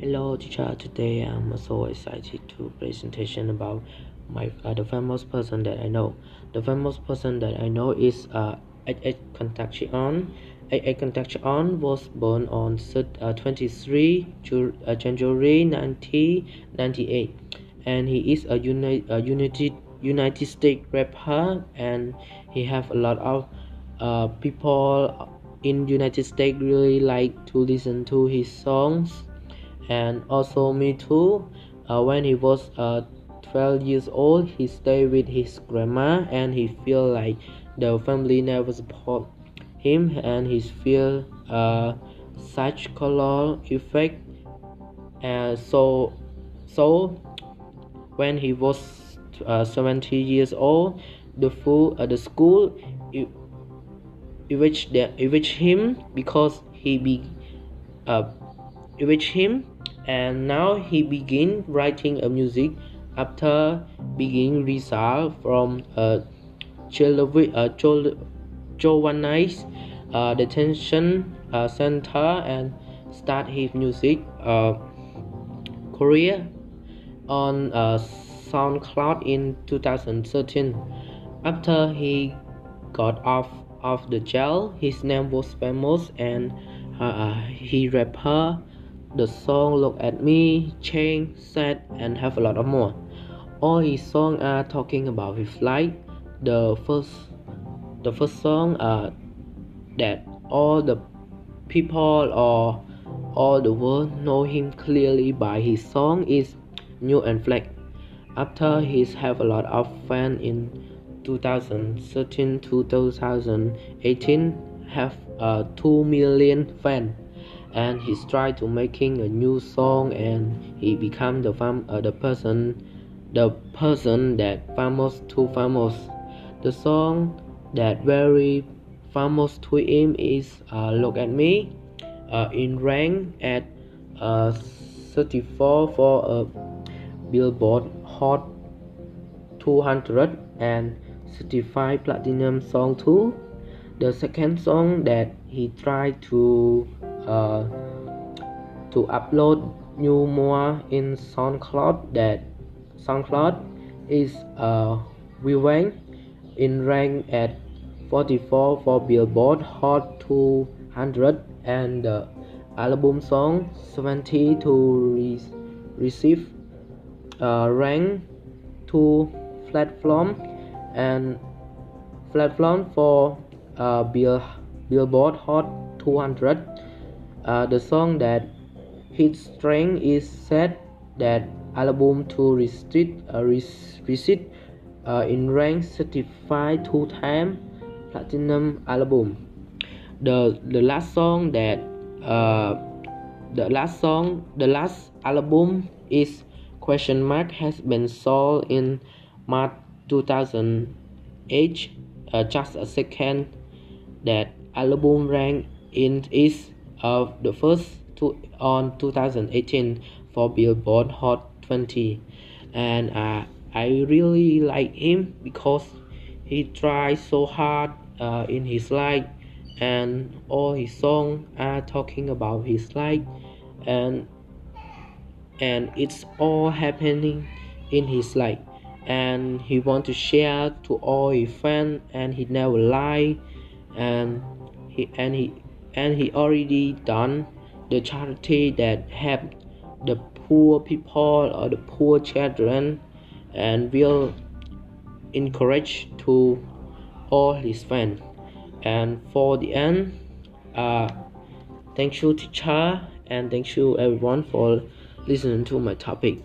Hello teacher, today I'm so excited to presentation about my uh, the famous person that I know. The famous person that I know is uh, H.H. Kentachion. H.H. Kentachion was born on uh, 23 uh, January 1998 and he is a, uni- a United United States rapper and he have a lot of uh, people in United States really like to listen to his songs and also me too. Uh, when he was uh, 12 years old he stayed with his grandma and he feel like the family never support him and he feel uh, such color effect. And so so when he was uh, 70 years old the full uh, the school enriched, enriched him because he be uh, enriched him and now he begin writing a music after being released from a Giovanni's uh, detention uh, center and start his music uh, career on uh, SoundCloud in 2013. After he got off of the jail, his name was famous and uh, he rapper the song Look at Me, Change, Sad, and have a lot of more. All his songs are talking about his life. The first, the first song uh, that all the people or all the world know him clearly by his song is New and Flag. After he's have a lot of fans in 2013 to 2018 have uh, 2 million fans and he tried to making a new song and he become the fam uh, the person the person that famous to famous. The song that very famous to him is uh, look at me uh, in rank at uh, 34 for a billboard hot 200 and 65 platinum song too. The second song that he tried to uh, to upload new more in SoundCloud that SoundCloud is uh, viewing in rank at 44 for Billboard Hot 200 and the album song 70 to re receive uh, rank to platform and platform for uh, Bill, Billboard Hot 200 uh, the song that hit strength is said that album to receive uh, receive uh, in rank certified two time platinum album. The the last song that uh, the last song the last album is question mark has been sold in March 2008. Uh, just a second that album rank in is of the first two on 2018 for Billboard Hot 20 and uh, I really like him because he tries so hard uh, in his life and all his songs are talking about his life and and it's all happening in his life. And he want to share to all his fans and he never lie. And he and he and he already done the charity that help the poor people or the poor children and will encourage to all his fans and for the end uh, thank you teacher and thank you everyone for listening to my topic